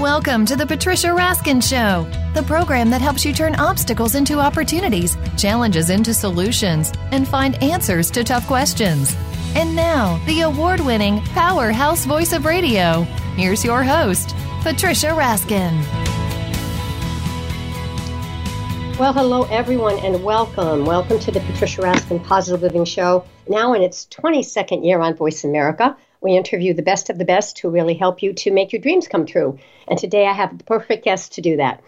Welcome to the Patricia Raskin Show, the program that helps you turn obstacles into opportunities, challenges into solutions, and find answers to tough questions. And now, the award winning powerhouse voice of radio. Here's your host, Patricia Raskin. Well, hello, everyone, and welcome. Welcome to the Patricia Raskin Positive Living Show, now in its 22nd year on Voice America. We interview the best of the best who really help you to make your dreams come true. And today I have the perfect guest to do that.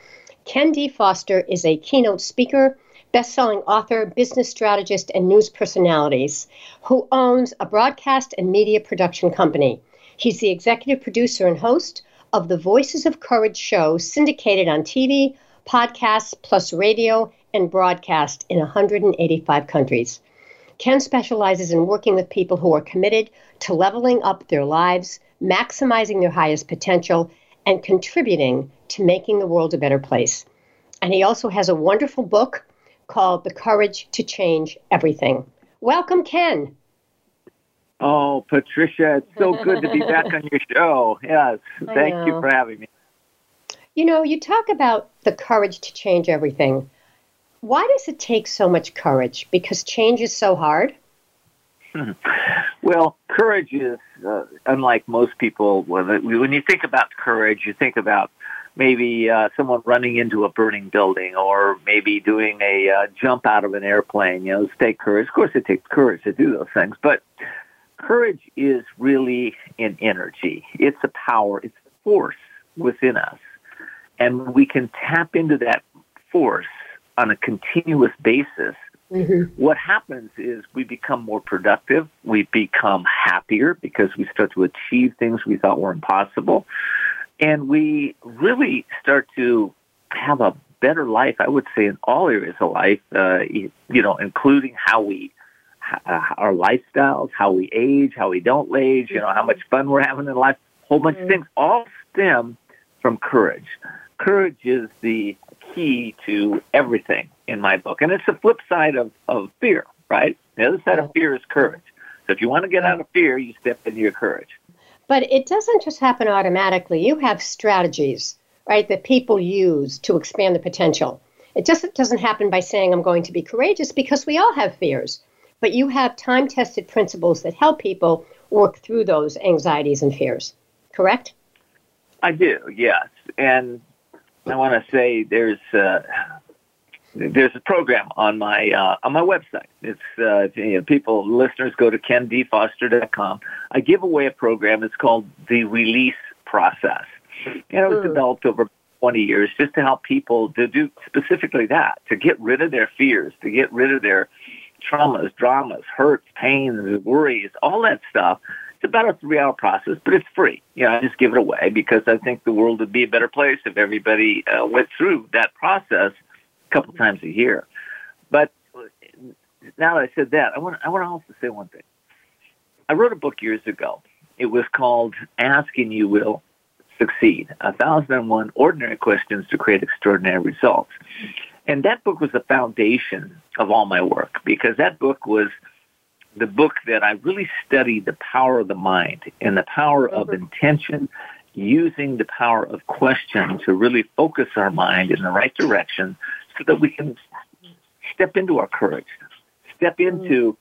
Ken D. Foster is a keynote speaker, best selling author, business strategist, and news personalities who owns a broadcast and media production company. He's the executive producer and host of the Voices of Courage show, syndicated on TV, podcasts, plus radio and broadcast in 185 countries. Ken specializes in working with people who are committed to leveling up their lives, maximizing their highest potential, and contributing to making the world a better place. And he also has a wonderful book called The Courage to Change Everything. Welcome, Ken. Oh, Patricia, it's so good to be back on your show. Yes, thank you for having me. You know, you talk about the courage to change everything. Why does it take so much courage? Because change is so hard? Well, courage is, uh, unlike most people, when you think about courage, you think about maybe uh, someone running into a burning building or maybe doing a uh, jump out of an airplane. You know, take courage. Of course, it takes courage to do those things, but courage is really an energy. It's a power. It's a force within us, and we can tap into that force on a continuous basis Mm-hmm. What happens is we become more productive. We become happier because we start to achieve things we thought were impossible. And we really start to have a better life, I would say, in all areas of life, uh, you know, including how we, uh, our lifestyles, how we age, how we don't age, you know, how much fun we're having in life, a whole bunch mm-hmm. of things all stem from courage. Courage is the key to everything in my book. And it's the flip side of, of fear, right? The other side of fear is courage. So if you want to get out of fear, you step into your courage. But it doesn't just happen automatically. You have strategies, right, that people use to expand the potential. It just doesn't happen by saying, I'm going to be courageous, because we all have fears. But you have time tested principles that help people work through those anxieties and fears, correct? I do, yes. And I want to say there's uh, there's a program on my uh, on my website. It's uh, you know, people listeners go to kendfoster.com. I give away a program. It's called the Release Process, and it was mm. developed over 20 years just to help people to do specifically that to get rid of their fears, to get rid of their traumas, dramas, hurts, pains, worries, all that stuff it's about a three hour process, but it's free. You know, I just give it away because I think the world would be a better place if everybody uh, went through that process a couple times a year. But now that I said that, I want, I want to also say one thing. I wrote a book years ago. It was called Ask and You Will Succeed, A Thousand and One Ordinary Questions to Create Extraordinary Results. And that book was the foundation of all my work because that book was – the book that I really studied the power of the mind and the power of mm-hmm. intention, using the power of question to really focus our mind in the right direction so that we can step into our courage, step mm-hmm. into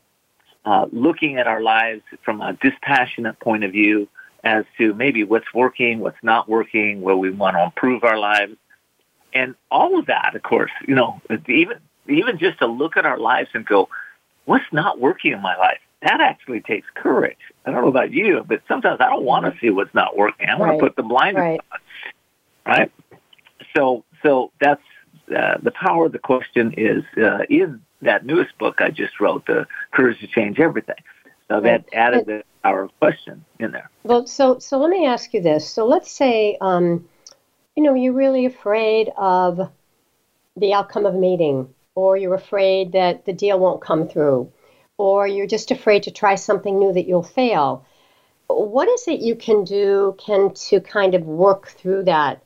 uh, looking at our lives from a dispassionate point of view as to maybe what's working, what's not working, where we want to improve our lives. And all of that, of course, you know, even, even just to look at our lives and go, what's not working in my life? That actually takes courage. I don't know about you, but sometimes I don't want to see what's not working. I want right. to put the blinders right. on. Right. So, so that's uh, the power of the question is uh, in that newest book I just wrote, The Courage to Change Everything. So right. that added the power of question in there. Well, so so let me ask you this. So let's say, um, you know, you're really afraid of the outcome of a meeting or you're afraid that the deal won't come through, or you're just afraid to try something new that you'll fail. What is it you can do can to kind of work through that?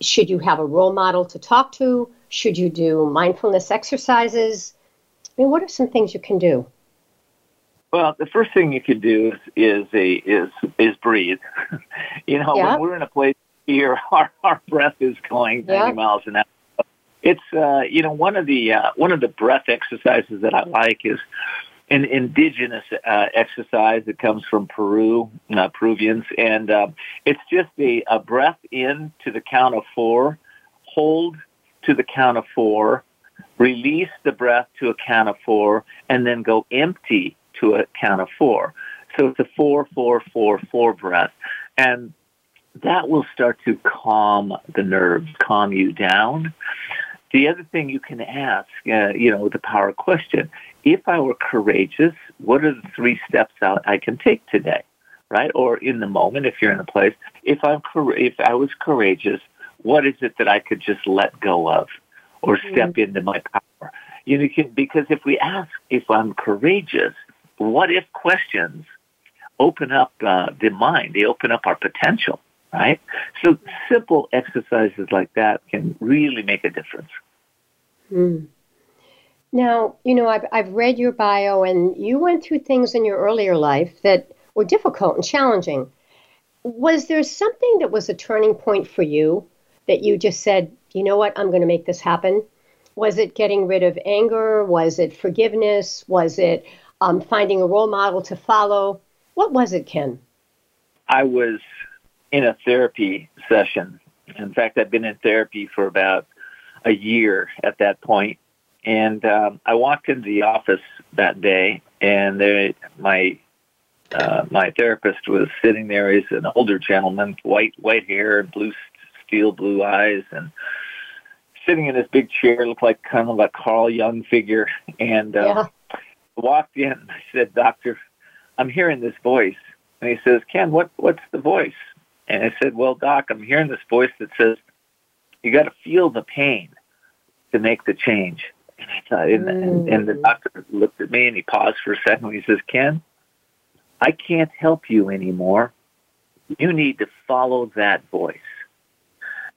Should you have a role model to talk to? Should you do mindfulness exercises? I mean, what are some things you can do? Well, the first thing you can do is is a is is breathe. you know, yeah. when we're in a place atmosphere, our, our breath is going 90 Yeah. miles an hour. It's uh, you know one of the uh, one of the breath exercises that I like is an indigenous uh, exercise that comes from Peru, uh, Peruvians, and uh, it's just a, a breath in to the count of four, hold to the count of four, release the breath to a count of four, and then go empty to a count of four. So it's a four, four, four, four breath, and that will start to calm the nerves, calm you down. The other thing you can ask, uh, you know, the power question, if I were courageous, what are the three steps out I can take today? Right? Or in the moment, if you're in a place, if I'm, if I was courageous, what is it that I could just let go of or step into my power? You know, you can, because if we ask if I'm courageous, what if questions open up uh, the mind, they open up our potential, right? So simple exercises like that can really make a difference. Mm. Now, you know, I've, I've read your bio, and you went through things in your earlier life that were difficult and challenging. Was there something that was a turning point for you that you just said, you know what, I'm going to make this happen? Was it getting rid of anger? Was it forgiveness? Was it um, finding a role model to follow? What was it, Ken? I was in a therapy session. In fact, I've been in therapy for about a year at that point. And um, I walked into the office that day, and there, my uh, my therapist was sitting there. He's an older gentleman, white white hair, blue steel blue eyes, and sitting in his big chair, looked like kind of a Carl Jung figure. And uh, Yeah. walked in. I said, "Doctor, I'm hearing this voice." And he says, "Ken, what what's the voice?" And I said, "Well, Doc, I'm hearing this voice that says you got to feel the pain to make the change." And I thought, and, and, mm. and the doctor looked at me and he paused for a second. He says, "Ken, I can't help you anymore. You need to follow that voice."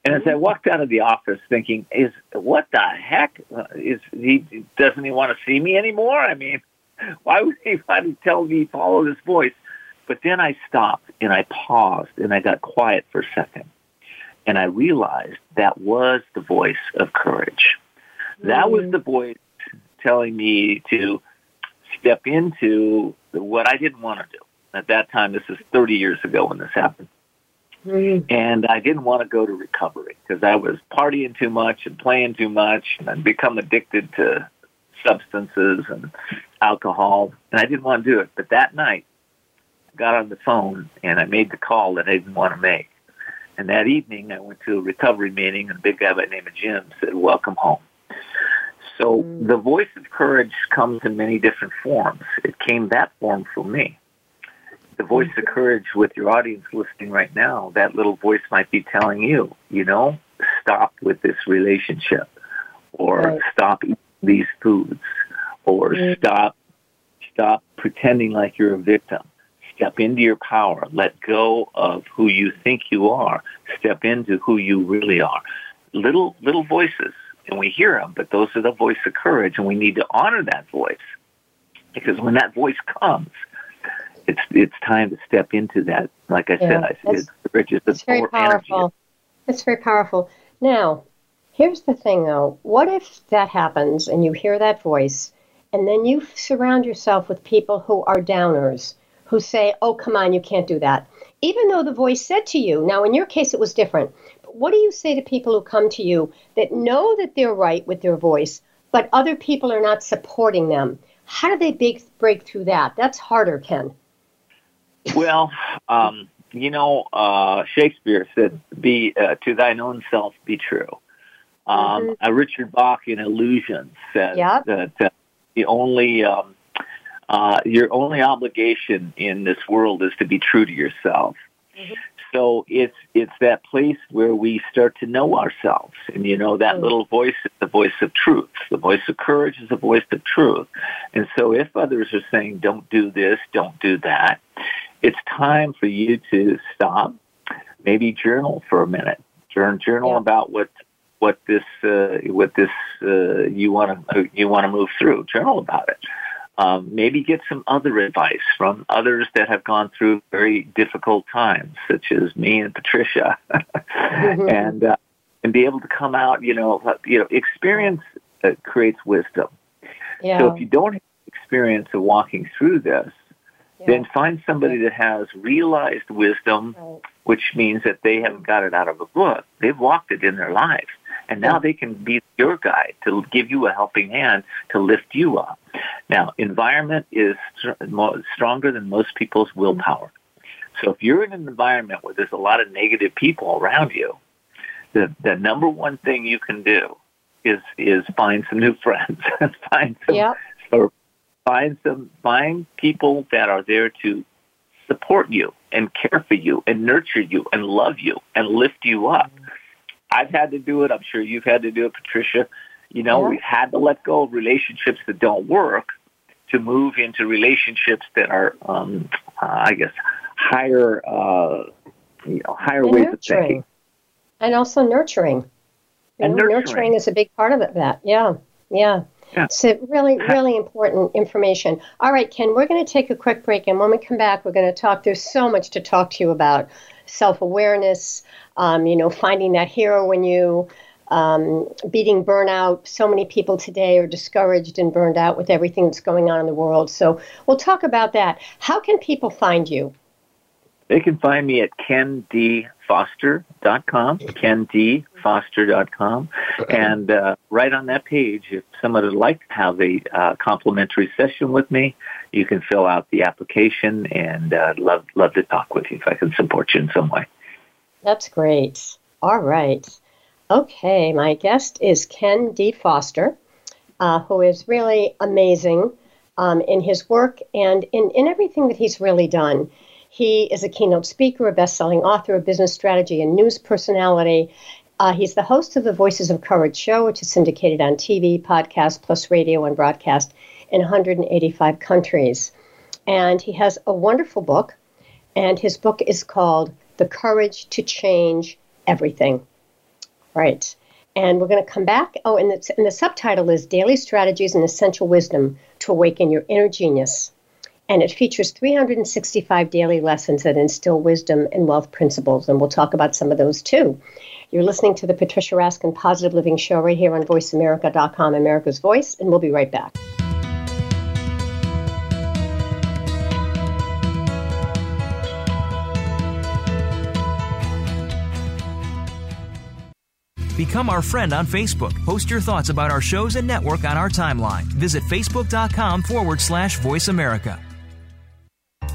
And as I mm. walked out of the office, thinking, "Is what the heck is he? Doesn't he want to see me anymore? I mean, why would he want to tell me follow this voice?" But then I stopped and I paused and I got quiet for a second, and I realized that was the voice of courage. That was the voice telling me to step into what I didn't want to do. At that time, this is 30 years ago when this happened. Mm. And I didn't want to go to recovery because I was partying too much and playing too much and I'd become addicted to substances and alcohol. And I didn't want to do it. But that night, got on the phone and I made the call that I didn't want to make. And that evening, I went to a recovery meeting and a big guy by the name of Jim said, welcome home. So Mm. the voice of courage comes in many different forms. It came that form for me. The voice of courage with your audience listening right now, that little voice might be telling you, you know, stop with this relationship or Right. stop eating these foods or Mm. stop stop pretending like you're a victim. Step into your power. Let go of who you think you are. Step into who you really are. Little little voices, and we hear them, but those are the voice of courage, and we need to honor that voice because when that voice comes, it's it's time to step into that. Like I said, I said, courage is the It's very power energy. powerful. It's very powerful. Now, here's the thing though. What if that happens and you hear that voice and then you surround yourself with people who are downers, who say, oh, come on, you can't do that. Even though the voice said to you, now in your case it was different, but what do you say to people who come to you that know that they're right with their voice, but other people are not supporting them? How do they big, break through that? That's harder, Ken. Well, um, you know, uh, Shakespeare said, "Be uh, to thine own self be true." Um, uh, Richard Bach in Illusions says Yep. that uh, the only um, uh, your only obligation in this world is to be true to yourself. So it's it's that place where we start to know ourselves, and you know that Mm. little voice is the voice of truth. The voice of courage is the voice of truth. And so if others are saying, "Don't do this, don't do that," it's time for you to stop, maybe journal for a minute. Journal, journal Yeah. about what what this uh, what this uh, you want to you want to move through. Journal about it. Um, maybe get some other advice from others that have gone through very difficult times, such as me and Patricia, mm-hmm. and uh, and be able to come out. You know, you know, experience uh, creates wisdom. Yeah. So if you don't have experience of walking through this, yeah. then find somebody that has realized wisdom, right. which means that they haven't got it out of a book. They've walked it in their life. And now they can be your guide to give you a helping hand to lift you up. Now, environment is stronger than most people's willpower. So if you're in an environment where there's a lot of negative people around you, the, the number one thing you can do is is find some new friends and find some yep. or find some find people that are there to support you and care for you and nurture you and love you and lift you up. Mm-hmm. I've had to do it. I'm sure you've had to do it, Patricia. You know, yeah. we've had to let go of relationships that don't work to move into relationships that are, um, uh, I guess, higher, uh, you know, higher and ways nurturing. of thinking, and also nurturing. and nurturing. nurturing is a big part of it. That, yeah, yeah. Yeah. So really, really important information. All right, Ken, we're going to take a quick break, and when we come back, we're going to talk. There's so much to talk to you about: self-awareness, um, you know, finding that hero in you, um, beating burnout. So many people today are discouraged and burned out with everything that's going on in the world. So we'll talk about that. How can people find you? They can find me at kendfoster.com, kendfoster.com. And uh, right on that page, if someone would like to have a uh, complimentary session with me, you can fill out the application and uh, love, love to talk with you if I can support you in some way. That's great. All right. Okay, my guest is Ken D. Foster, uh, who is really amazing um, in his work and in, in everything that he's really done. He is a keynote speaker, a best selling author, a business strategy and news personality. Uh, he's the host of the Voices of Courage show, which is syndicated on TV, podcast, plus radio and broadcast in 185 countries. And he has a wonderful book, and his book is called The Courage to Change Everything. Right. And we're going to come back. Oh, and, and the subtitle is Daily Strategies and Essential Wisdom to Awaken Your Inner Genius and it features 365 daily lessons that instill wisdom and wealth principles, and we'll talk about some of those too. You're listening to the Patricia Raskin Positive Living Show right here on VoiceAmerica.com, America's Voice, and we'll be right back. Become our friend on Facebook. Post your thoughts about our shows and network on our timeline. Visit facebook.com forward slash voice America.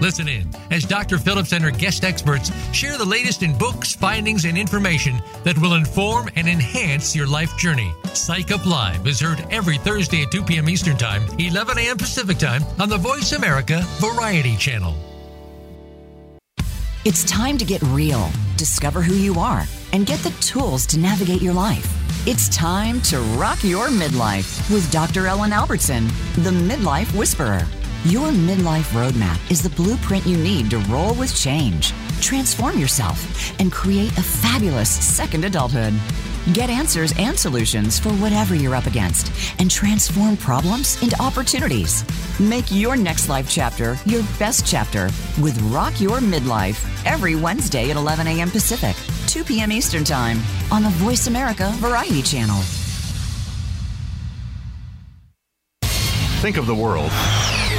Listen in as Dr. Phillips and her guest experts share the latest in books, findings, and information that will inform and enhance your life journey. Psych Up Live is heard every Thursday at 2 p.m. Eastern Time, 11 a.m. Pacific Time on the Voice America Variety Channel. It's time to get real, discover who you are, and get the tools to navigate your life. It's time to rock your midlife with Dr. Ellen Albertson, the Midlife Whisperer. Your midlife roadmap is the blueprint you need to roll with change, transform yourself, and create a fabulous second adulthood. Get answers and solutions for whatever you're up against and transform problems into opportunities. Make your next life chapter your best chapter with Rock Your Midlife every Wednesday at 11 a.m. Pacific, 2 p.m. Eastern Time on the Voice America Variety Channel. Think of the world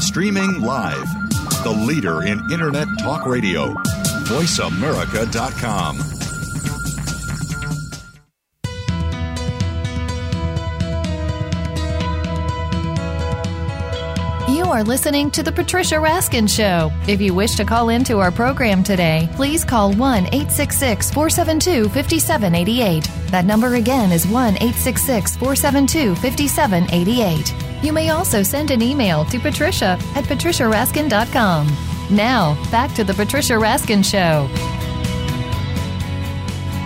Streaming live. The leader in Internet talk radio. VoiceAmerica.com. You're listening to The Patricia Raskin Show. If you wish to call into our program today, please call 1 866 472 5788. That number again is 1 866 472 5788. You may also send an email to patricia at patriciaraskin.com. Now, back to The Patricia Raskin Show.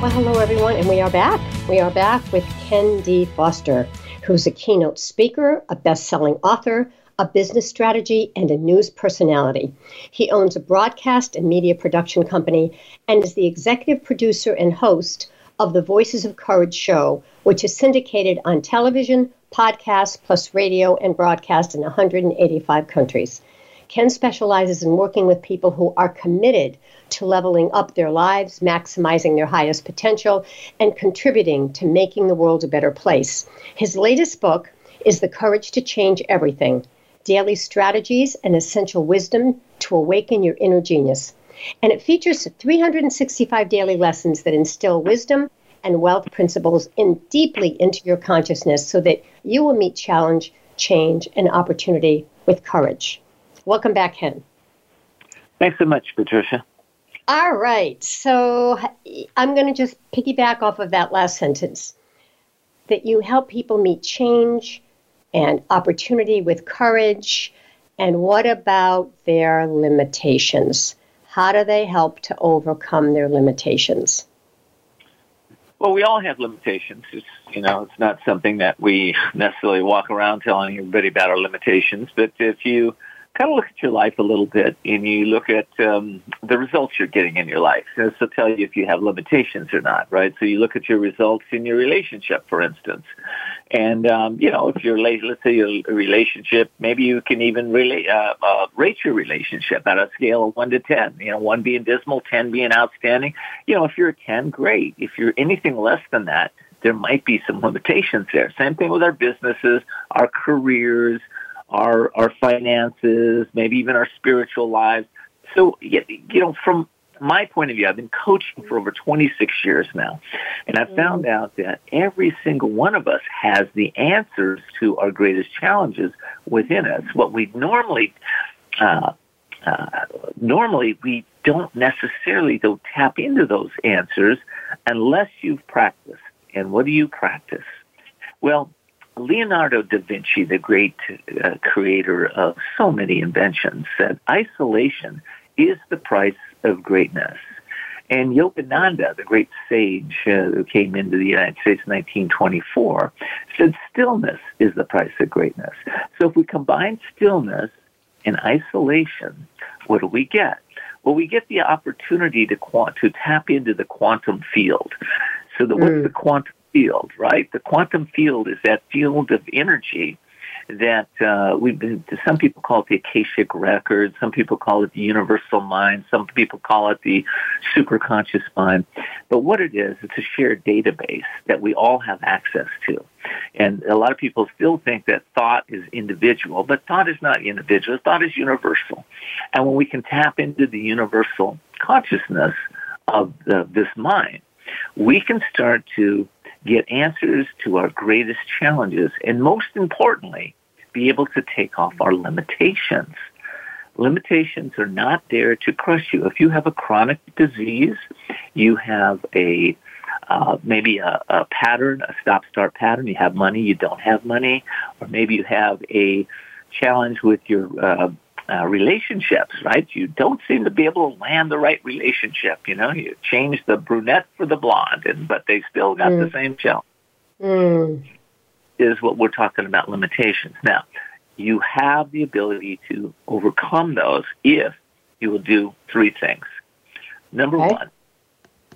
Well, hello, everyone, and we are back. We are back with Ken D. Foster, who's a keynote speaker, a best selling author, a business strategy, and a news personality. He owns a broadcast and media production company and is the executive producer and host of the Voices of Courage show, which is syndicated on television, podcast, plus radio and broadcast in 185 countries. Ken specializes in working with people who are committed to leveling up their lives, maximizing their highest potential, and contributing to making the world a better place. His latest book is The Courage to Change Everything Daily Strategies and Essential Wisdom to Awaken Your Inner Genius. And it features 365 daily lessons that instill wisdom and wealth principles in deeply into your consciousness so that you will meet challenge, change, and opportunity with courage. Welcome back, Ken. Thanks so much, Patricia. All right. So I'm going to just piggyback off of that last sentence that you help people meet change and opportunity with courage. And what about their limitations? How do they help to overcome their limitations? Well, we all have limitations. It's, you know, it's not something that we necessarily walk around telling everybody about our limitations. But if you kind of look at your life a little bit and you look at um, the results you're getting in your life. This will tell you if you have limitations or not, right? So you look at your results in your relationship, for instance. And, um, you know, if you're, let's say a relationship, maybe you can even really, uh, uh, rate your relationship at a scale of 1 to 10. You know, 1 being dismal, 10 being outstanding. You know, if you're a 10, great. If you're anything less than that, there might be some limitations there. Same thing with our businesses, our careers, our our finances, maybe even our spiritual lives. So you know, from my point of view, I've been coaching for over 26 years now, and I've found mm. out that every single one of us has the answers to our greatest challenges within us. What we normally uh, uh, normally we don't necessarily go tap into those answers unless you've practiced. And what do you practice? Well, Leonardo da Vinci, the great uh, creator of so many inventions, said isolation is the price of greatness. And Yogananda, the great sage uh, who came into the United States in 1924, said stillness is the price of greatness. So if we combine stillness and isolation, what do we get? Well, we get the opportunity to, quant- to tap into the quantum field. So the, what's mm. the quantum field, right? The quantum field is that field of energy that uh, we've been. Some people call it the Akashic record. Some people call it the universal mind. Some people call it the superconscious mind. But what it is, it's a shared database that we all have access to. And a lot of people still think that thought is individual, but thought is not individual. Thought is universal. And when we can tap into the universal consciousness of the, this mind, we can start to get answers to our greatest challenges, and most importantly, be able to take off our limitations. Limitations are not there to crush you. If you have a chronic disease, you have a uh, maybe a, a pattern, a stop-start pattern. You have money, you don't have money, or maybe you have a challenge with your uh, uh, relationships, right? You don't seem to be able to land the right relationship. You know, you change the brunette for the blonde, and but they still got mm. the same challenge. Mm. Is what we're talking about limitations. Now, you have the ability to overcome those if you will do three things. Number okay. one,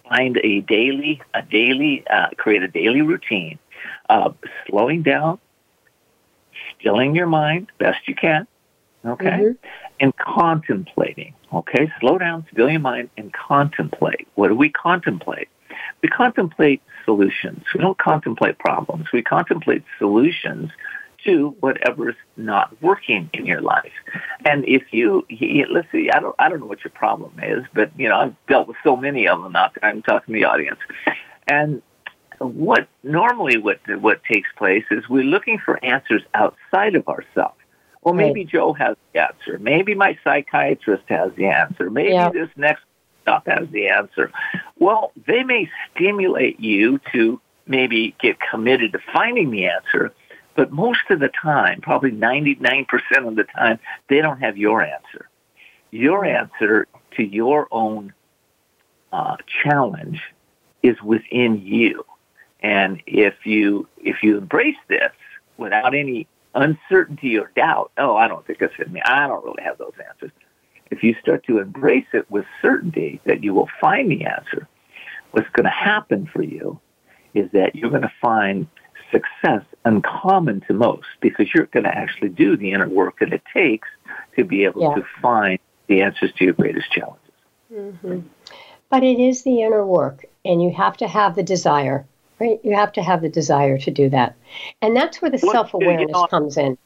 find a daily, a daily, uh, create a daily routine of slowing down, stilling your mind best you can, okay? Mm-hmm. And contemplating, okay? Slow down, still your mind, and contemplate. What do we contemplate? We contemplate solutions. We don't contemplate problems. We contemplate solutions to whatever's not working in your life. And if you, let's see, I don't, I don't know what your problem is, but you know, I've dealt with so many of them out there. I'm talking to the audience. And what normally what what takes place is we're looking for answers outside of ourselves Well, maybe right. Joe has the answer. Maybe my psychiatrist has the answer. Maybe yeah. this next stuff has the answer. Well, they may stimulate you to maybe get committed to finding the answer, but most of the time, probably 99% of the time, they don't have your answer. Your answer to your own uh, challenge is within you. And if you if you embrace this without any uncertainty or doubt, oh, I don't think it's in me. I don't really have those answers. If you start to embrace it with certainty that you will find the answer, what's going to happen for you is that you're going to find success uncommon to most because you're going to actually do the inner work that it takes to be able yeah. to find the answers to your greatest challenges. Mm-hmm. But it is the inner work, and you have to have the desire, right? You have to have the desire to do that. And that's where the self awareness you know, comes in.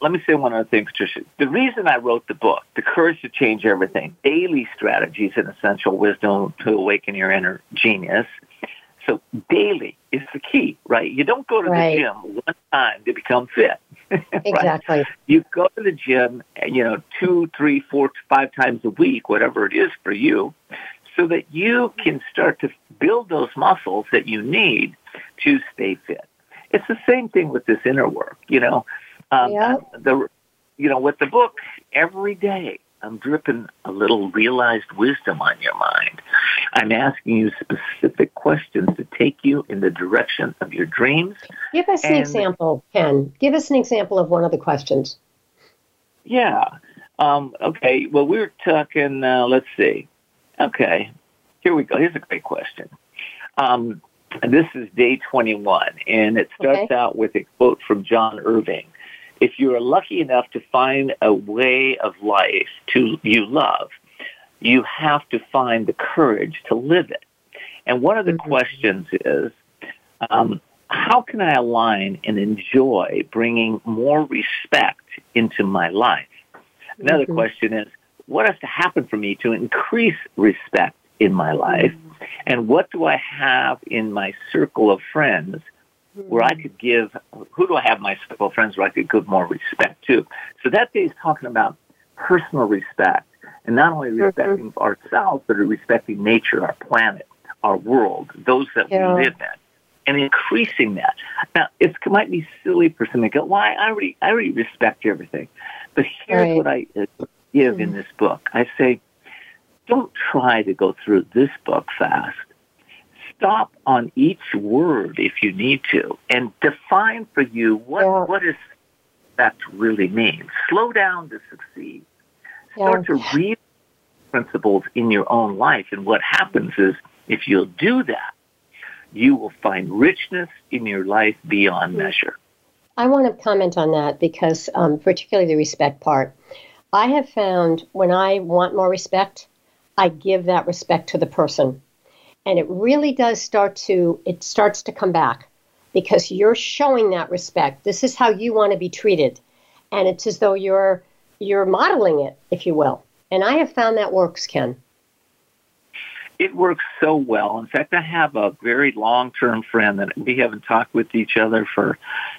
Let me say one other thing, Patricia. The reason I wrote the book, The Courage to Change Everything Daily Strategies and Essential Wisdom to Awaken Your Inner Genius. So, daily is the key, right? You don't go to right. the gym one time to become fit. Exactly. right? You go to the gym, you know, two, three, four, five times a week, whatever it is for you, so that you can start to build those muscles that you need to stay fit. It's the same thing with this inner work, you know. Um, yep. The, you know, with the book, every day I'm dripping a little realized wisdom on your mind. I'm asking you specific questions to take you in the direction of your dreams. Give us an example, Ken. Give us an example of one of the questions. Yeah. Um, okay. Well, we are talking, uh, let's see. Okay. Here we go. Here's a great question. Um, this is day 21, and it starts okay. out with a quote from John Irving if you are lucky enough to find a way of life to you love, you have to find the courage to live it. And one of the mm-hmm. questions is, um, how can I align and enjoy bringing more respect into my life? Another mm-hmm. question is, what has to happen for me to increase respect in my life? Mm-hmm. And what do I have in my circle of friends where I could give, who do I have my circle of friends where I could give more respect to? So that day is talking about personal respect and not only mm-hmm. respecting mm-hmm. ourselves, but respecting nature, our planet, our world, those that yeah. we live in, and increasing that. Now, it might be silly for some to go, why? I already, I already respect everything. But here's right. what I give mm-hmm. in this book. I say, don't try to go through this book fast stop on each word if you need to and define for you what, yeah. what does that really mean. Slow down to succeed. Start yeah. to read principles in your own life. And what happens is if you'll do that, you will find richness in your life beyond mm-hmm. measure. I want to comment on that because, um, particularly the respect part. I have found when I want more respect, I give that respect to the person. And it really does start to it starts to come back because you're showing that respect. This is how you want to be treated. And it's as though you're you're modeling it if you will. And i have found that works ken. It works so well. In fact i have a very long term friend that we haven't talked with each other for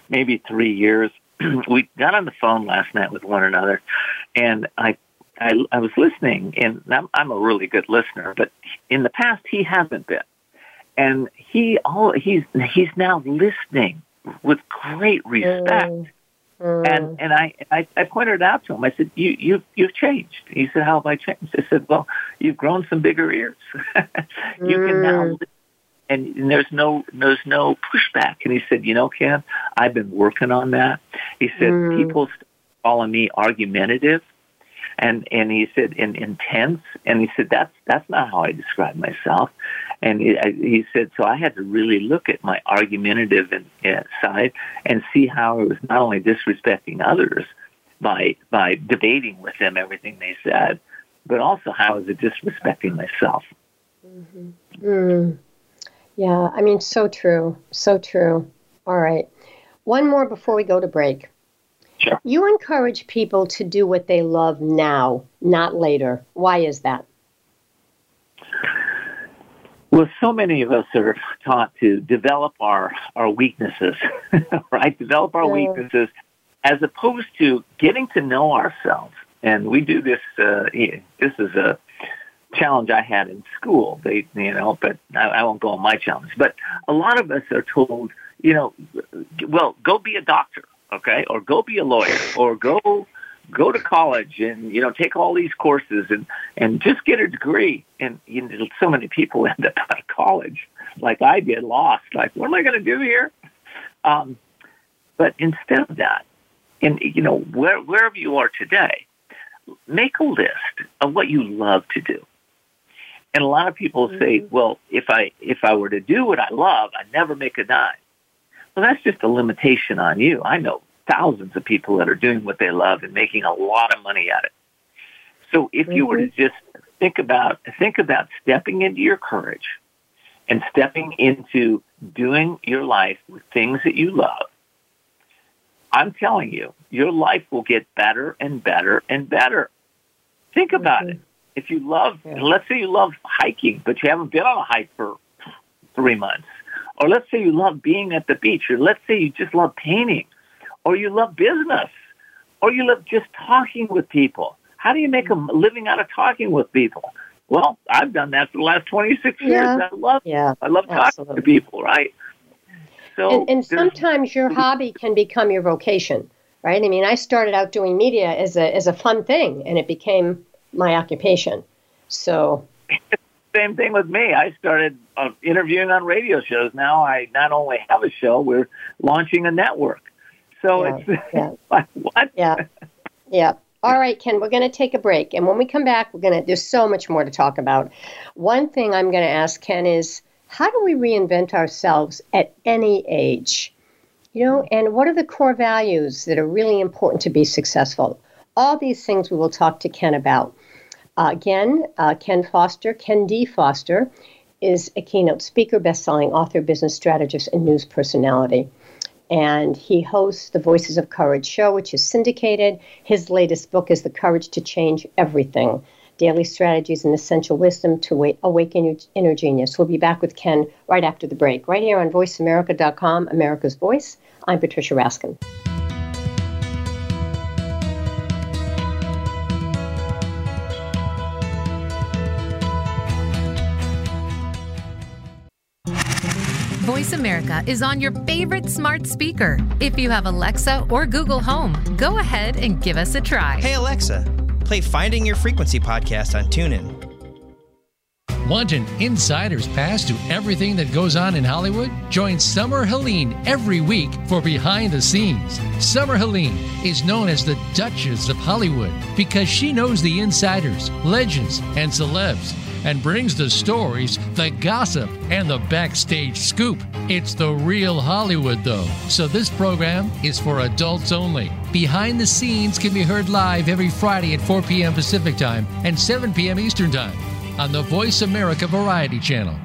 maybe three years. We got on the phone last night with one another and i I, I was listening, and I'm, I'm a really good listener, but in the past he hasn't been, and he all he's he's now listening with great respect. Mm. Mm. And and I, I I pointed out to him. I said, "You you you've changed." He said, "How have I changed?" I said, "Well, you've grown some bigger ears. you mm. can now mm. and, there's no there's no pushback. And he said, you know, Ken, I've been working on that. He said mm. people calling me argumentative, and and he said in intense. And he said that's that's not how I describe myself. And he, he said so I had to really look at my argumentative side and see how I was not only disrespecting others by by debating with them everything they said but also how I was disrespecting myself. Mm-hmm. mm. yeah I mean so true. So true. All right. One more before we go to break Sure. You encourage people to do what they love now, not later. Why is that? Well, so many of us are taught to develop our, our weaknesses, right? Develop our weaknesses as opposed to getting to know ourselves. And we do this. Uh, this is a challenge I had in school. They, you know, but I, I won't go on my challenge. But a lot of us are told, you know, well, go be a doctor, okay, or go be a lawyer, or go go to college and you know take all these courses and and just get a degree. And you know, so many people end up out of college, like I did, lost. Like, what am I going to do here? Um, but instead of that, and you know, where, wherever you are today, make a list of what you love to do. And a lot of people mm-hmm. say, well, if I, if I were to do what I love, I'd never make a dime. Well, that's just a limitation on you. I know thousands of people that are doing what they love and making a lot of money at it. So if mm-hmm. you were to mm-hmm. just think about, think about stepping into your courage and stepping into doing your life with things that you love, I'm telling you, your life will get better and better and better. Think about mm-hmm. it. If you love, yeah. let's say you love hiking, but you haven't been on a hike for three months, or let's say you love being at the beach, or let's say you just love painting, or you love business, or you love just talking with people. How do you make a living out of talking with people? Well, I've done that for the last 26 years. Yeah. I love yeah. I love talking Absolutely. to people, right? So and, and sometimes your mhm. hobby can become your vocation, right? I mean, I started out doing media as a as a fun thing, and it became my occupation. So. Same thing with me. I started uh, interviewing on radio shows. Now I not only have a show, we're launching a network. So yeah, it's yeah. like, what? Yeah. Yeah. All right, Ken, we're going to take a break. And when we come back, we're going to, there's so much more to talk about. One thing I'm going to ask Ken is how do we reinvent ourselves at any age? You know, and what are the core values that are really important to be successful? All these things we will talk to Ken about. Uh, again, uh, Ken Foster, Ken D. Foster, is a keynote speaker, best-selling author, business strategist, and news personality. And he hosts the Voices of Courage show, which is syndicated. His latest book is The Courage to Change Everything Daily Strategies and Essential Wisdom to Awaken Your Inner Genius. We'll be back with Ken right after the break, right here on VoiceAmerica.com, America's Voice. I'm Patricia Raskin. America is on your favorite smart speaker. If you have Alexa or Google Home, go ahead and give us a try. Hey, Alexa, play Finding Your Frequency podcast on TuneIn. Want an insider's pass to everything that goes on in Hollywood? Join Summer Helene every week for Behind the Scenes. Summer Helene is known as the Duchess of Hollywood because she knows the insiders, legends, and celebs and brings the stories, the gossip, and the backstage scoop. It's the real Hollywood, though. So this program is for adults only. Behind the Scenes can be heard live every Friday at 4 p.m. Pacific Time and 7 p.m. Eastern Time on the Voice America Variety Channel.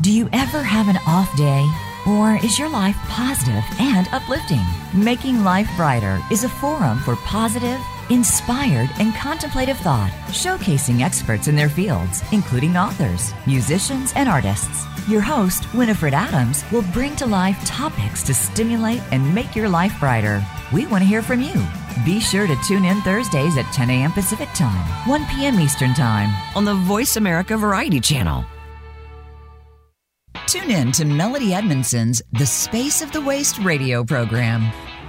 Do you ever have an off day? Or is your life positive and uplifting? Making Life Brighter is a forum for positive, inspired, and contemplative thought, showcasing experts in their fields, including authors, musicians, and artists. Your host, Winifred Adams, will bring to life topics to stimulate and make your life brighter. We want to hear from you. Be sure to tune in Thursdays at 10 a.m. Pacific Time, 1 p.m. Eastern Time on the Voice America Variety Channel. Tune in to Melody Edmondson's The Space of the Waist radio program.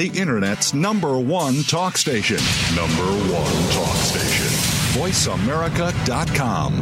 The Internet's number one talk station. Number one talk station. VoiceAmerica.com.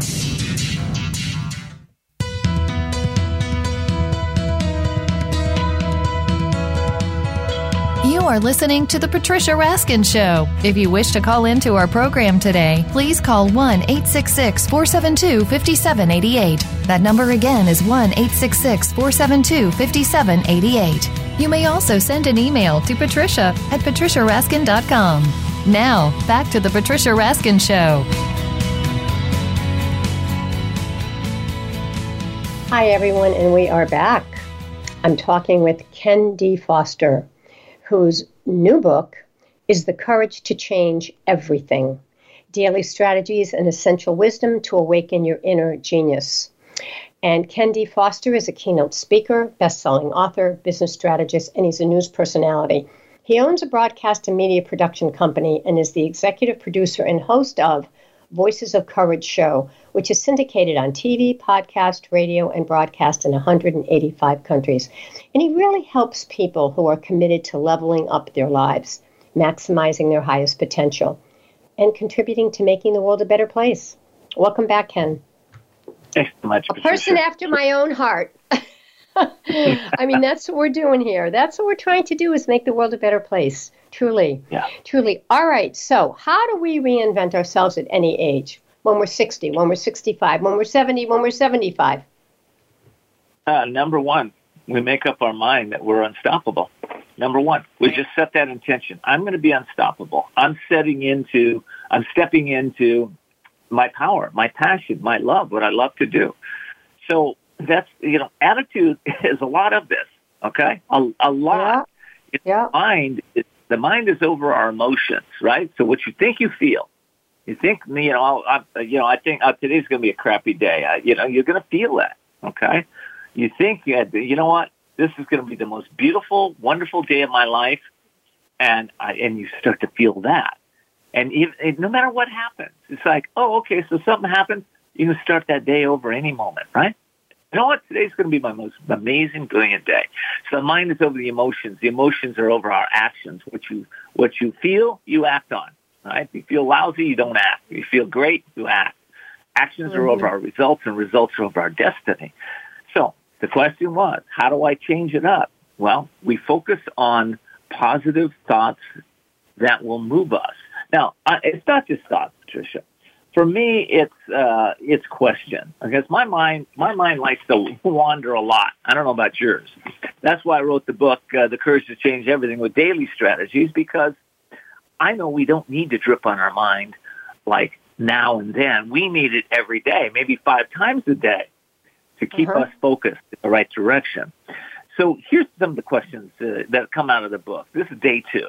You are listening to The Patricia Raskin Show. If you wish to call into our program today, please call 1 866 472 5788. That number again is 1 866 472 5788. You may also send an email to patricia at patriciaraskin.com. Now, back to the Patricia Raskin Show. Hi, everyone, and we are back. I'm talking with Ken D. Foster, whose new book is The Courage to Change Everything Daily Strategies and Essential Wisdom to Awaken Your Inner Genius. And Ken D. Foster is a keynote speaker, best selling author, business strategist, and he's a news personality. He owns a broadcast and media production company and is the executive producer and host of Voices of Courage show, which is syndicated on TV, podcast, radio, and broadcast in 185 countries. And he really helps people who are committed to leveling up their lives, maximizing their highest potential, and contributing to making the world a better place. Welcome back, Ken. Thanks so much. A person after my own heart. I mean, that's what we're doing here. That's what we're trying to do is make the world a better place. Truly. Yeah. Truly. All right. So, how do we reinvent ourselves at any age? When we're 60, when we're 65, when we're 70, when we're 75? Uh, number one, we make up our mind that we're unstoppable. Number one, we just set that intention. I'm going to be unstoppable. I'm setting into, I'm stepping into my power, my passion, my love, what I love to do. So that's, you know, attitude is a lot of this, okay? A, a lot. Yeah. yeah. Mind, the mind is over our emotions, right? So what you think you feel, you think, you know, I, you know, I think oh, today's going to be a crappy day. I, you know, you're going to feel that, okay? You think, you know what? This is going to be the most beautiful, wonderful day of my life, and I, and you start to feel that. And even, no matter what happens, it's like, oh, okay, so something happens, you can start that day over any moment, right? You know what? Today's going to be my most amazing, brilliant day. So the mind is over the emotions. The emotions are over our actions. What you what you feel, you act on. Right? If you feel lousy, you don't act. If you feel great, you act. Actions mm-hmm. are over our results, and results are over our destiny. So the question was, how do I change it up? Well, we focus on positive thoughts that will move us. Now, it's not just thoughts, Patricia. For me, it's uh, it's question because my mind my mind likes to wander a lot. I don't know about yours. That's why I wrote the book, uh, The Courage to Change Everything, with daily strategies because I know we don't need to drip on our mind like now and then. We need it every day, maybe five times a day to keep uh-huh. us focused in the right direction. So here's some of the questions uh, that come out of the book. This is day two.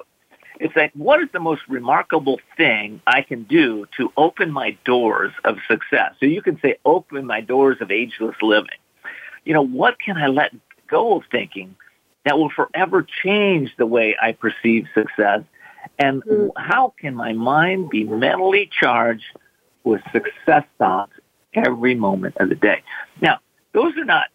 It's like, what is the most remarkable thing I can do to open my doors of success? So you can say, open my doors of ageless living. You know, what can I let go of thinking that will forever change the way I perceive success? And mm. how can my mind be mentally charged with success thoughts every moment of the day? Now, those are not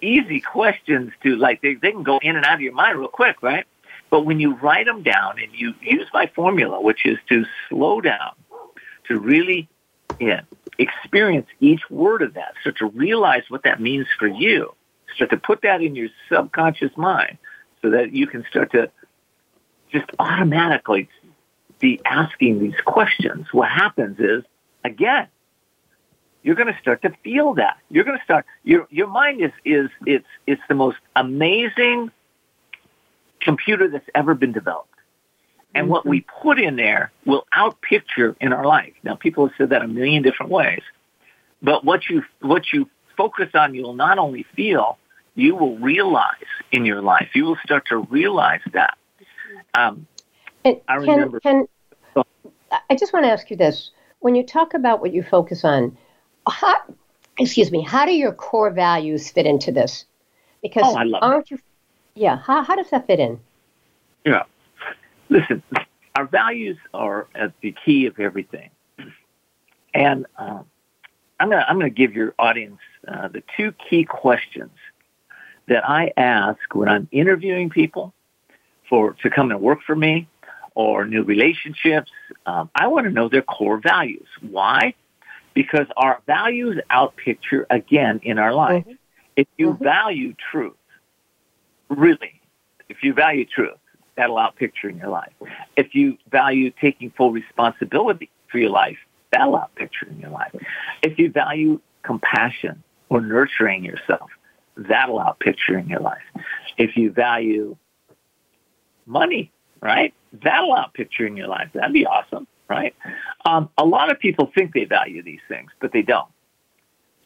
easy questions to like, they, they can go in and out of your mind real quick, right? But when you write them down and you use my formula, which is to slow down, to really yeah, experience each word of that, start to realize what that means for you, start to put that in your subconscious mind so that you can start to just automatically be asking these questions. What happens is, again, you're going to start to feel that. You're going to start, your, your mind is, is, it's, it's the most amazing computer that's ever been developed. And mm-hmm. what we put in there will outpicture in our life. Now, people have said that a million different ways, but what you what you focus on, you'll not only feel, you will realize in your life. You will start to realize that. Um, and I remember. Can, can, I just want to ask you this: when you talk about what you focus on, how, excuse me, how do your core values fit into this? Because oh, aren't that. you yeah. How, how does that fit in? Yeah. Listen, our values are at the key of everything. And um, I'm going to I'm to give your audience uh, the two key questions that I ask when I'm interviewing people for to come and work for me or new relationships. Um, I want to know their core values. Why? Because our values outpicture again in our life. Mm-hmm. If you mm-hmm. value truth, really, if you value truth, that'll outpicture in your life. If you value taking full responsibility for your life, that'll outpicture in your life. If you value compassion or nurturing yourself, that'll outpicture in your life. If you value money, right? That'll outpicture in your life. That'd be awesome, right? Um, a lot of people think they value these things, but they don't.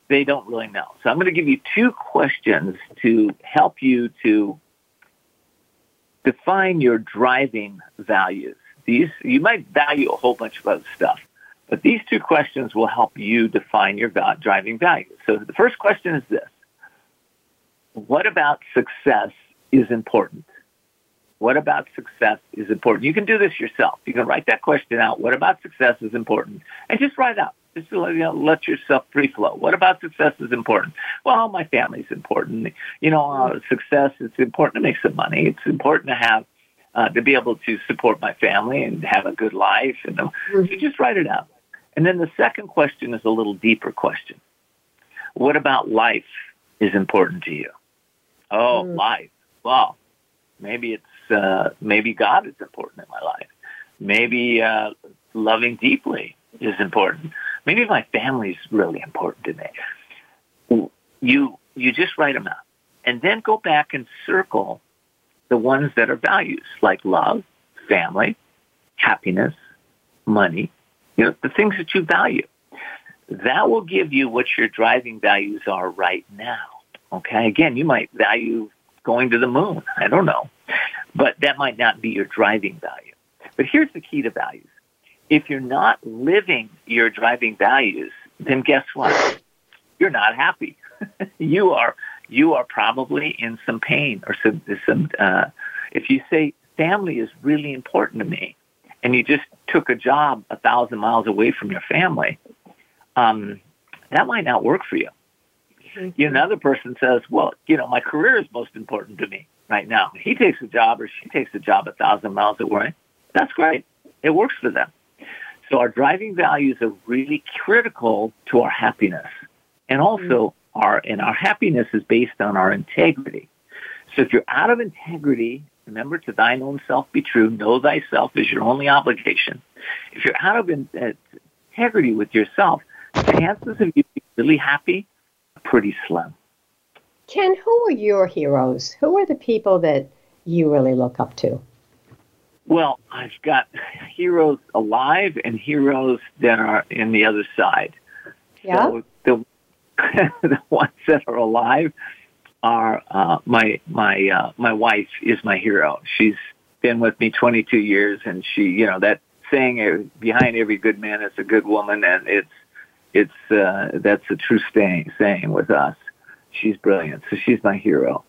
They don't really know. So I'm going to give you two questions to help you to define your driving values. These you might value a whole bunch of other stuff, but these two questions will help you define your driving values. So the first question is this: What about success is important? What about success is important? You can do this yourself. You can write that question out. What about success is important? And just write out. Just you know, let yourself free flow. What about success is important? Well, my family's important. You know, uh, success it's important to make some money. It's important to have uh, to be able to support my family and have a good life. And uh, mm-hmm. so just write it out. And then the second question is a little deeper question. What about life is important to you? Oh, mm. life. Well, maybe it's uh, maybe God is important in my life. Maybe uh, loving deeply is important. Maybe my family is really important to me. You you just write them out, and then go back and circle the ones that are values like love, family, happiness, money. You know the things that you value. That will give you what your driving values are right now. Okay. Again, you might value going to the moon. I don't know. But that might not be your driving value. But here's the key to values. If you're not living your driving values, then guess what? You're not happy. you are you are probably in some pain or some some uh, if you say family is really important to me and you just took a job a thousand miles away from your family, um, that might not work for you. Mm-hmm. You know, another person says, well, you know, my career is most important to me right now. He takes a job or she takes a job a thousand miles away. That's great. It works for them. So our driving values are really critical to our happiness. And also mm-hmm. our, and our happiness is based on our integrity. So if you're out of integrity, remember to thine own self be true, know thyself is your only obligation. If you're out of in, uh, integrity with yourself, chances of you being really happy are pretty slim. Ken, who are your heroes? Who are the people that you really look up to? Well, I've got heroes alive and heroes that are in the other side. Yeah. So the the ones that are alive are uh, my my uh, my wife is my hero. She's been with me 22 years, and she, you know, that saying uh, behind every good man is a good woman, and it's it's uh, that's a true saying saying with us she's brilliant. So she's my hero.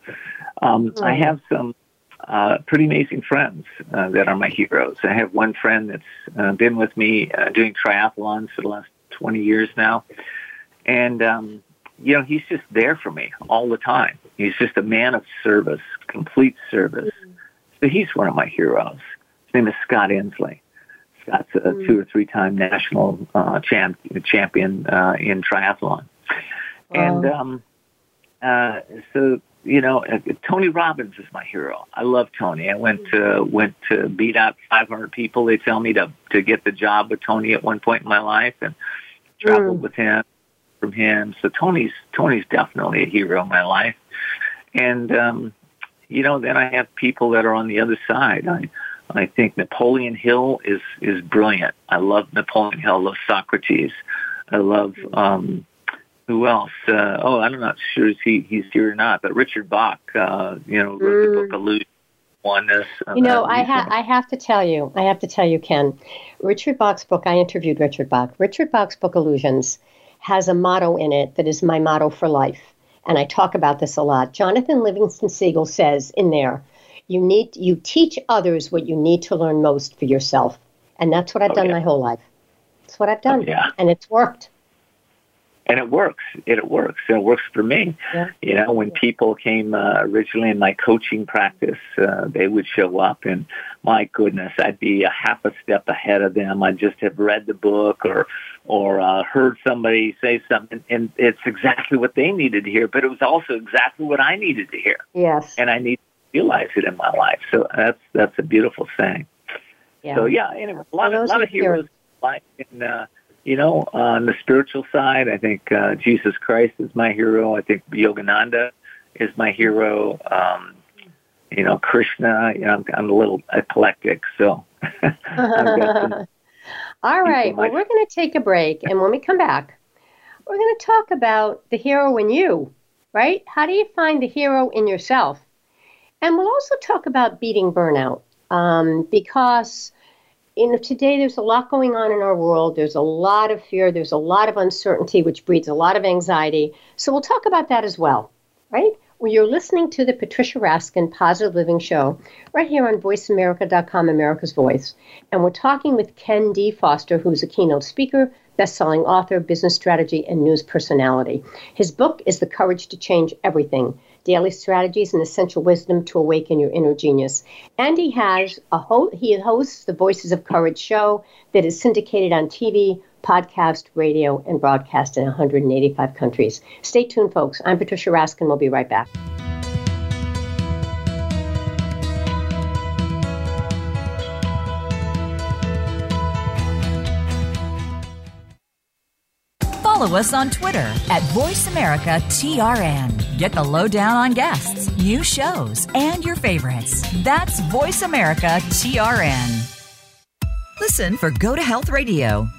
Um, I have some uh, pretty amazing friends uh, that are my heroes. I have one friend that's uh, been with me uh, doing triathlons for the last 20 years now. And, um, you know, he's just there for me all the time. He's just a man of service, complete service. Mm. So he's one of my heroes. His name is Scott Inslee. Scott's a mm. two or three time national uh, champ, champion uh, in triathlon. And um, uh, so you know, uh, Tony Robbins is my hero. I love Tony. I went to went to beat out 500 people. They tell me to to get the job with Tony at one point in my life and traveled mm. with him from him. So Tony's Tony's definitely a hero in my life. And um, you know, then I have people that are on the other side. I I think Napoleon Hill is is brilliant. I love Napoleon Hill. I love Socrates. I love um, who else? Uh, oh, I'm not sure if he, he's here or not, but Richard Bach, uh, you know, wrote mm. the book Illusion. Oneness. Uh, you know, I, ha- I have to tell you, I have to tell you, Ken, Richard Bach's book, I interviewed Richard Bach. Richard Bach's book, Illusions, has a motto in it that is my motto for life. And I talk about this a lot. Jonathan Livingston Seagull says in there, you need you teach others what you need to learn most for yourself. And that's what I've oh, done yeah. my whole life. That's what I've done. Oh, yeah. And it's worked and it works. It, it works. It works for me. Yeah. You know, when people came uh, originally in my coaching practice, uh, they would show up, and my goodness, I'd be a half a step ahead of them. I'd just have read the book or or uh, heard somebody say something, and it's exactly what they needed to hear. But it was also exactly what I needed to hear. Yes. And I need to realize it in my life. So that's that's a beautiful thing. Yeah. So yeah. Anyway, a lot, a lot of heroes. Like, and, uh, you know, on the spiritual side, I think uh, Jesus Christ is my hero. I think Yogananda is my hero. Um, you know, Krishna. You know, I'm, I'm a little eclectic, so. All right. Well, we're going to take a break, and when we come back, we're going to talk about the hero in you, right? How do you find the hero in yourself? And we'll also talk about beating burnout um, because you know, today there's a lot going on in our world. There's a lot of fear. There's a lot of uncertainty, which breeds a lot of anxiety. So we'll talk about that as well, right? Well, you're listening to the Patricia Raskin Positive Living Show right here on VoiceAmerica.com, America's Voice. And we're talking with Ken D. Foster, who's a keynote speaker, best-selling author, business strategy, and news personality. His book is The Courage to Change Everything daily strategies and essential wisdom to awaken your inner genius. And he has a ho- he hosts the Voices of Courage show that is syndicated on TV, podcast, radio, and broadcast in 185 countries. Stay tuned, folks. I'm Patricia Raskin. We'll be right back. Follow us on Twitter at VoiceAmericaTRN. Get the lowdown on guests, new shows, and your favorites. That's VoiceAmericaTRN. Listen for Go to Health Radio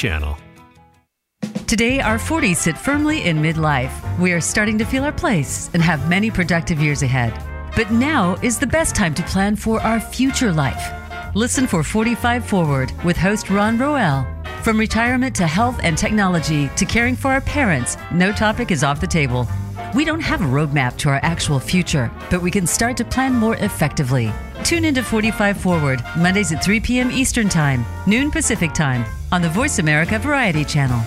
Channel. Today, our 40s sit firmly in midlife. We are starting to feel our place and have many productive years ahead. But now is the best time to plan for our future life. Listen for 45 Forward with host Ron Roel. From retirement to health and technology to caring for our parents, no topic is off the table. We don't have a roadmap to our actual future, but we can start to plan more effectively. Tune into 45 Forward, Mondays at 3 p.m. Eastern Time, noon Pacific Time, on the Voice America Variety Channel.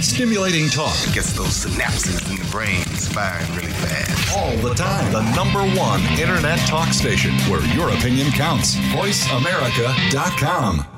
Stimulating talk it gets those synapses in the brain firing really fast. All the time. The number one internet talk station where your opinion counts. VoiceAmerica.com.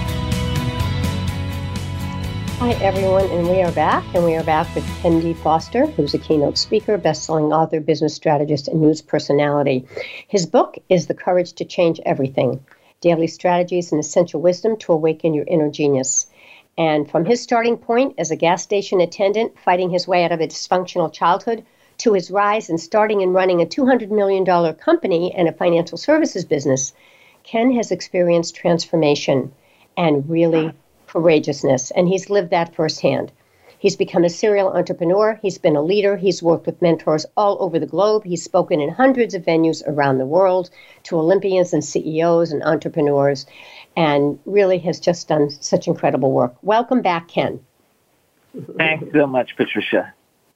Hi, everyone, and we are back. And we are back with Ken D. Foster, who's a keynote speaker, best-selling author, business strategist, and news personality. His book is The Courage to Change Everything Daily Strategies and Essential Wisdom to Awaken Your Inner Genius. And from his starting point as a gas station attendant, fighting his way out of a dysfunctional childhood, to his rise in starting and running a $200 million company and a financial services business, Ken has experienced transformation and really courageousness, and he's lived that firsthand. He's become a serial entrepreneur. He's been a leader. He's worked with mentors all over the globe. He's spoken in hundreds of venues around the world to Olympians and CEOs and entrepreneurs, and really has just done such incredible work. Welcome back, Ken. Thanks so much, Patricia.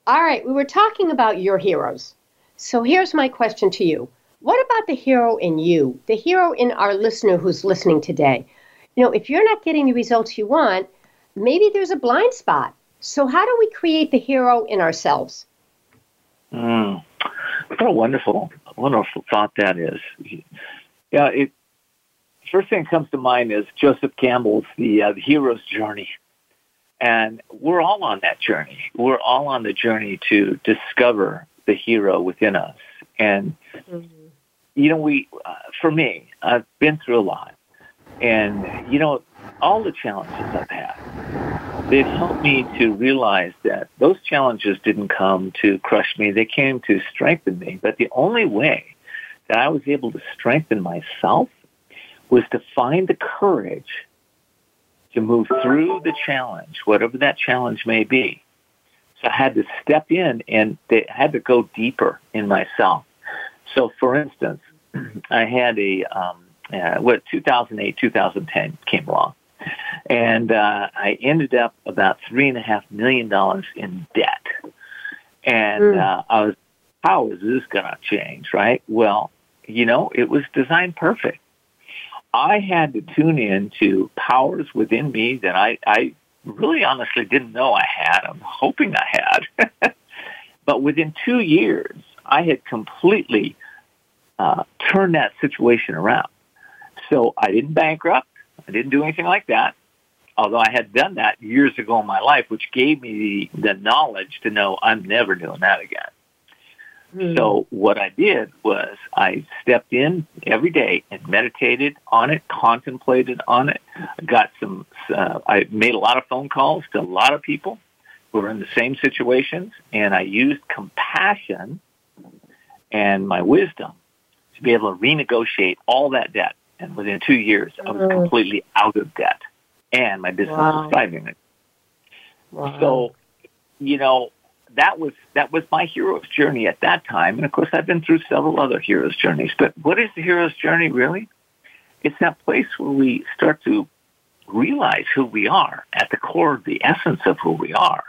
All right, we were talking about your heroes. So here's my question to you What about the hero in you, the hero in our listener who's listening today? You know, if you're not getting the results you want, maybe there's a blind spot. So, how do we create the hero in ourselves? Mm, what a wonderful, wonderful thought that is. Yeah, it. First thing that comes to mind is Joseph Campbell's the, uh, the hero's journey, and we're all on that journey. We're all on the journey to discover the hero within us, and mm-hmm. you know, we, uh, for me, I've been through a lot. And, you know, all the challenges I've had, they've helped me to realize that those challenges didn't come to crush me. They came to strengthen me. But the only way that I was able to strengthen myself was to find the courage to move through the challenge, whatever that challenge may be. So I had to step in and they had to go deeper in myself. So, for instance, I had a um, uh, what 2008, 2010 came along, and uh, I ended up about three and a half million dollars in debt. And mm. uh, I was, how is this going to change? Right? Well, you know, it was designed perfect. I had to tune in to powers within me that I, I really honestly didn't know I had. I'm hoping I had. but within two years, I had completely uh, turned that situation around. So I didn't bankrupt. I didn't do anything like that. Although I had done that years ago in my life, which gave me the, the knowledge to know I'm never doing that again. Mm. So what I did was I stepped in every day and meditated on it, contemplated on it. got some. Uh, I made a lot of phone calls to a lot of people who were in the same situations, and I used compassion and my wisdom to be able to renegotiate all that debt. And within two years, I was completely out of debt, and my business wow. was thriving. Wow. So, you know, that was that was my hero's journey at that time. And of course, I've been through several other hero's journeys. But what is the hero's journey really? It's that place where we start to realize who we are at the core of the essence of who we are.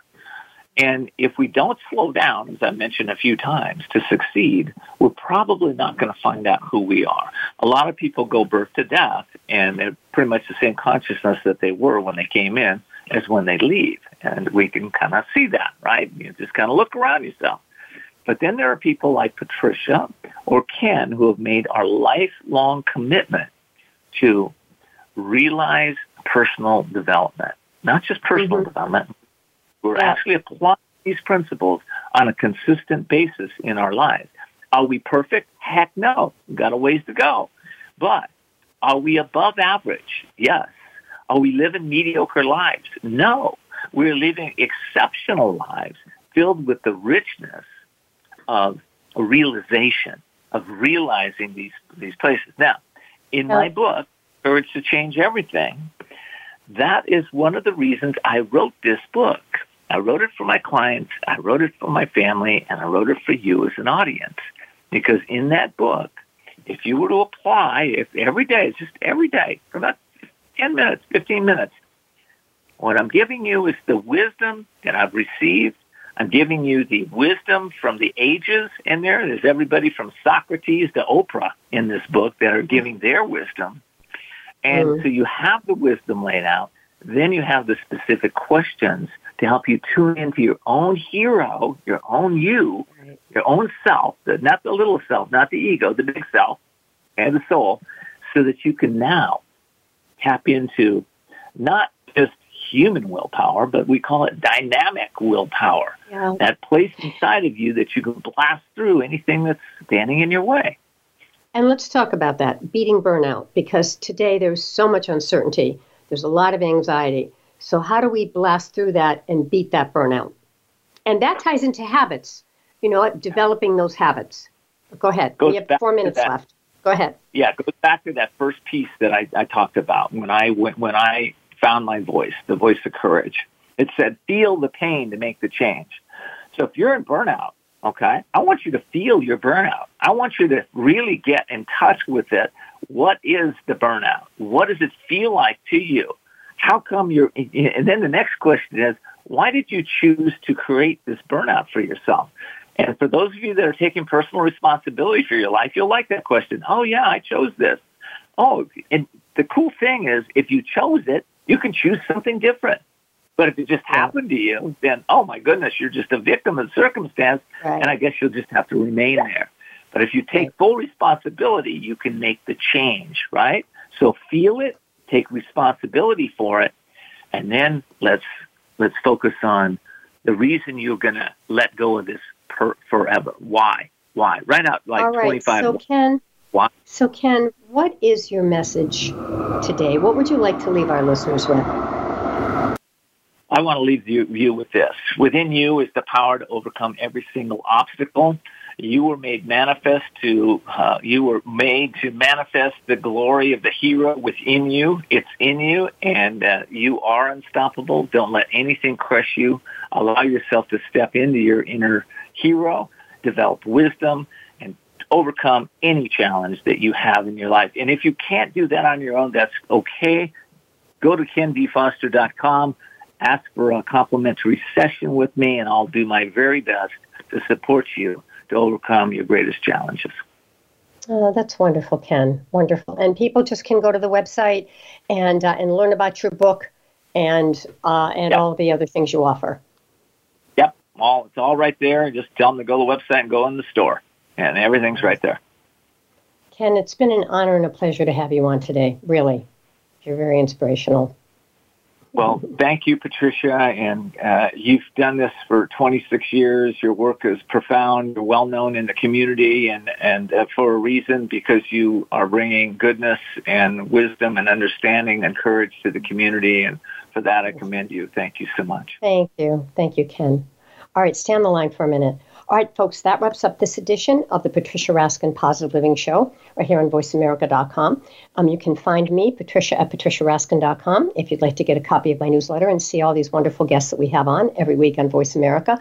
And if we don't slow down, as I mentioned a few times, to succeed, we're probably not going to find out who we are. A lot of people go birth to death, and they're pretty much the same consciousness that they were when they came in as when they leave. And we can kind of see that, right? You just kind of look around yourself. But then there are people like Patricia or Ken who have made our lifelong commitment to realize personal development, not just personal mm-hmm. development. We're yeah. actually applying these principles on a consistent basis in our lives. Are we perfect? Heck no. We've got a ways to go. But are we above average? Yes. Are we living mediocre lives? No. We're living exceptional lives filled with the richness of a realization, of realizing these, these places. Now, in my book, Courage to Change Everything, that is one of the reasons I wrote this book. I wrote it for my clients, I wrote it for my family, and I wrote it for you as an audience. Because in that book, if you were to apply, if every day, it's just every day, for about 10 minutes, 15 minutes. What I'm giving you is the wisdom that I've received. I'm giving you the wisdom from the ages in there. There's everybody from Socrates to Oprah in this book that are giving their wisdom. And mm. so you have the wisdom laid out. Then you have the specific questions to help you tune into your own hero, your own you, your own self, not the little self, not the ego, the big self and the soul, so that you can now tap into not just human willpower, but we call it dynamic willpower. Yeah. That place inside of you that you can blast through anything that's standing in your way. And let's talk about that beating burnout because today there's so much uncertainty. There's a lot of anxiety. So, how do we blast through that and beat that burnout? And that ties into habits, you know, developing those habits. Go ahead. Goes we have four minutes left. Go ahead. Yeah, it goes back to that first piece that I, I talked about when I went, when I found my voice, the voice of courage. It said, feel the pain to make the change. So if you're in burnout, okay, I want you to feel your burnout. I want you to really get in touch with it. What is the burnout? What does it feel like to you? How come you're, and then the next question is, why did you choose to create this burnout for yourself? And for those of you that are taking personal responsibility for your life, you'll like that question. Oh yeah, I chose this. Oh, and the cool thing is if you chose it, you can choose something different. But if it just happened to you, then oh my goodness, you're just a victim of circumstance, right. and I guess you'll just have to remain there. But if you take full responsibility, you can make the change, right? So feel it, take responsibility for it, and then let's let's focus on the reason you're going to let go of this per, forever. Why? Why? Right out like All right. 25. So Ken, why? So, Ken, what is your message today? What would you like to leave our listeners with? I want to leave you, you with this. Within you is the power to overcome every single obstacle. You were made manifest to, uh, you were made to manifest the glory of the hero within you. It's in you and uh, you are unstoppable. Don't let anything crush you. Allow yourself to step into your inner hero, develop wisdom, and overcome any challenge that you have in your life. And if you can't do that on your own, that's okay. Go to kendfoster.com ask for a complimentary session with me, and I'll do my very best to support you to overcome your greatest challenges. Oh, that's wonderful, Ken. Wonderful. And people just can go to the website and uh, and learn about your book and uh, and yep. all the other things you offer. Yep, all it's all right there. Just tell them to go to the website and go in the store, and everything's right there. Ken, it's been an honor and a pleasure to have you on today. Really, you're very inspirational. Well, thank you, Patricia. And uh, you've done this for 26 years. Your work is profound. You're well known in the community, and and uh, for a reason because you are bringing goodness and wisdom and understanding and courage to the community. And for that, I commend you. Thank you so much. Thank you. Thank you, Ken. All right, stay on the line for a minute. All right, folks, that wraps up this edition of the Patricia Raskin Positive Living Show right here on VoiceAmerica.com. Um, you can find me, Patricia, at patriciaraskin.com if you'd like to get a copy of my newsletter and see all these wonderful guests that we have on every week on Voice America.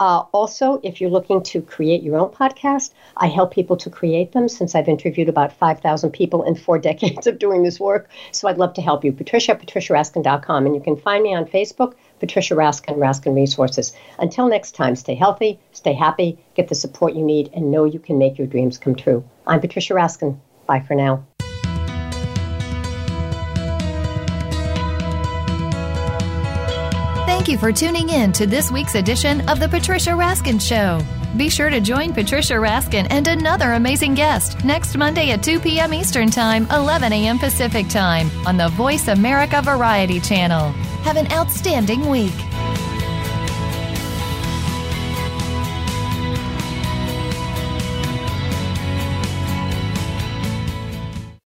Uh, also, if you're looking to create your own podcast, I help people to create them since I've interviewed about 5,000 people in four decades of doing this work. So I'd love to help you. Patricia at patriciaraskin.com. And you can find me on Facebook, Patricia Raskin, Raskin Resources. Until next time, stay healthy, stay happy, get the support you need, and know you can make your dreams come true. I'm Patricia Raskin. Bye for now. Thank you for tuning in to this week's edition of The Patricia Raskin Show. Be sure to join Patricia Raskin and another amazing guest next Monday at 2 p.m. Eastern Time, 11 a.m. Pacific Time on the Voice America Variety Channel. Have an outstanding week.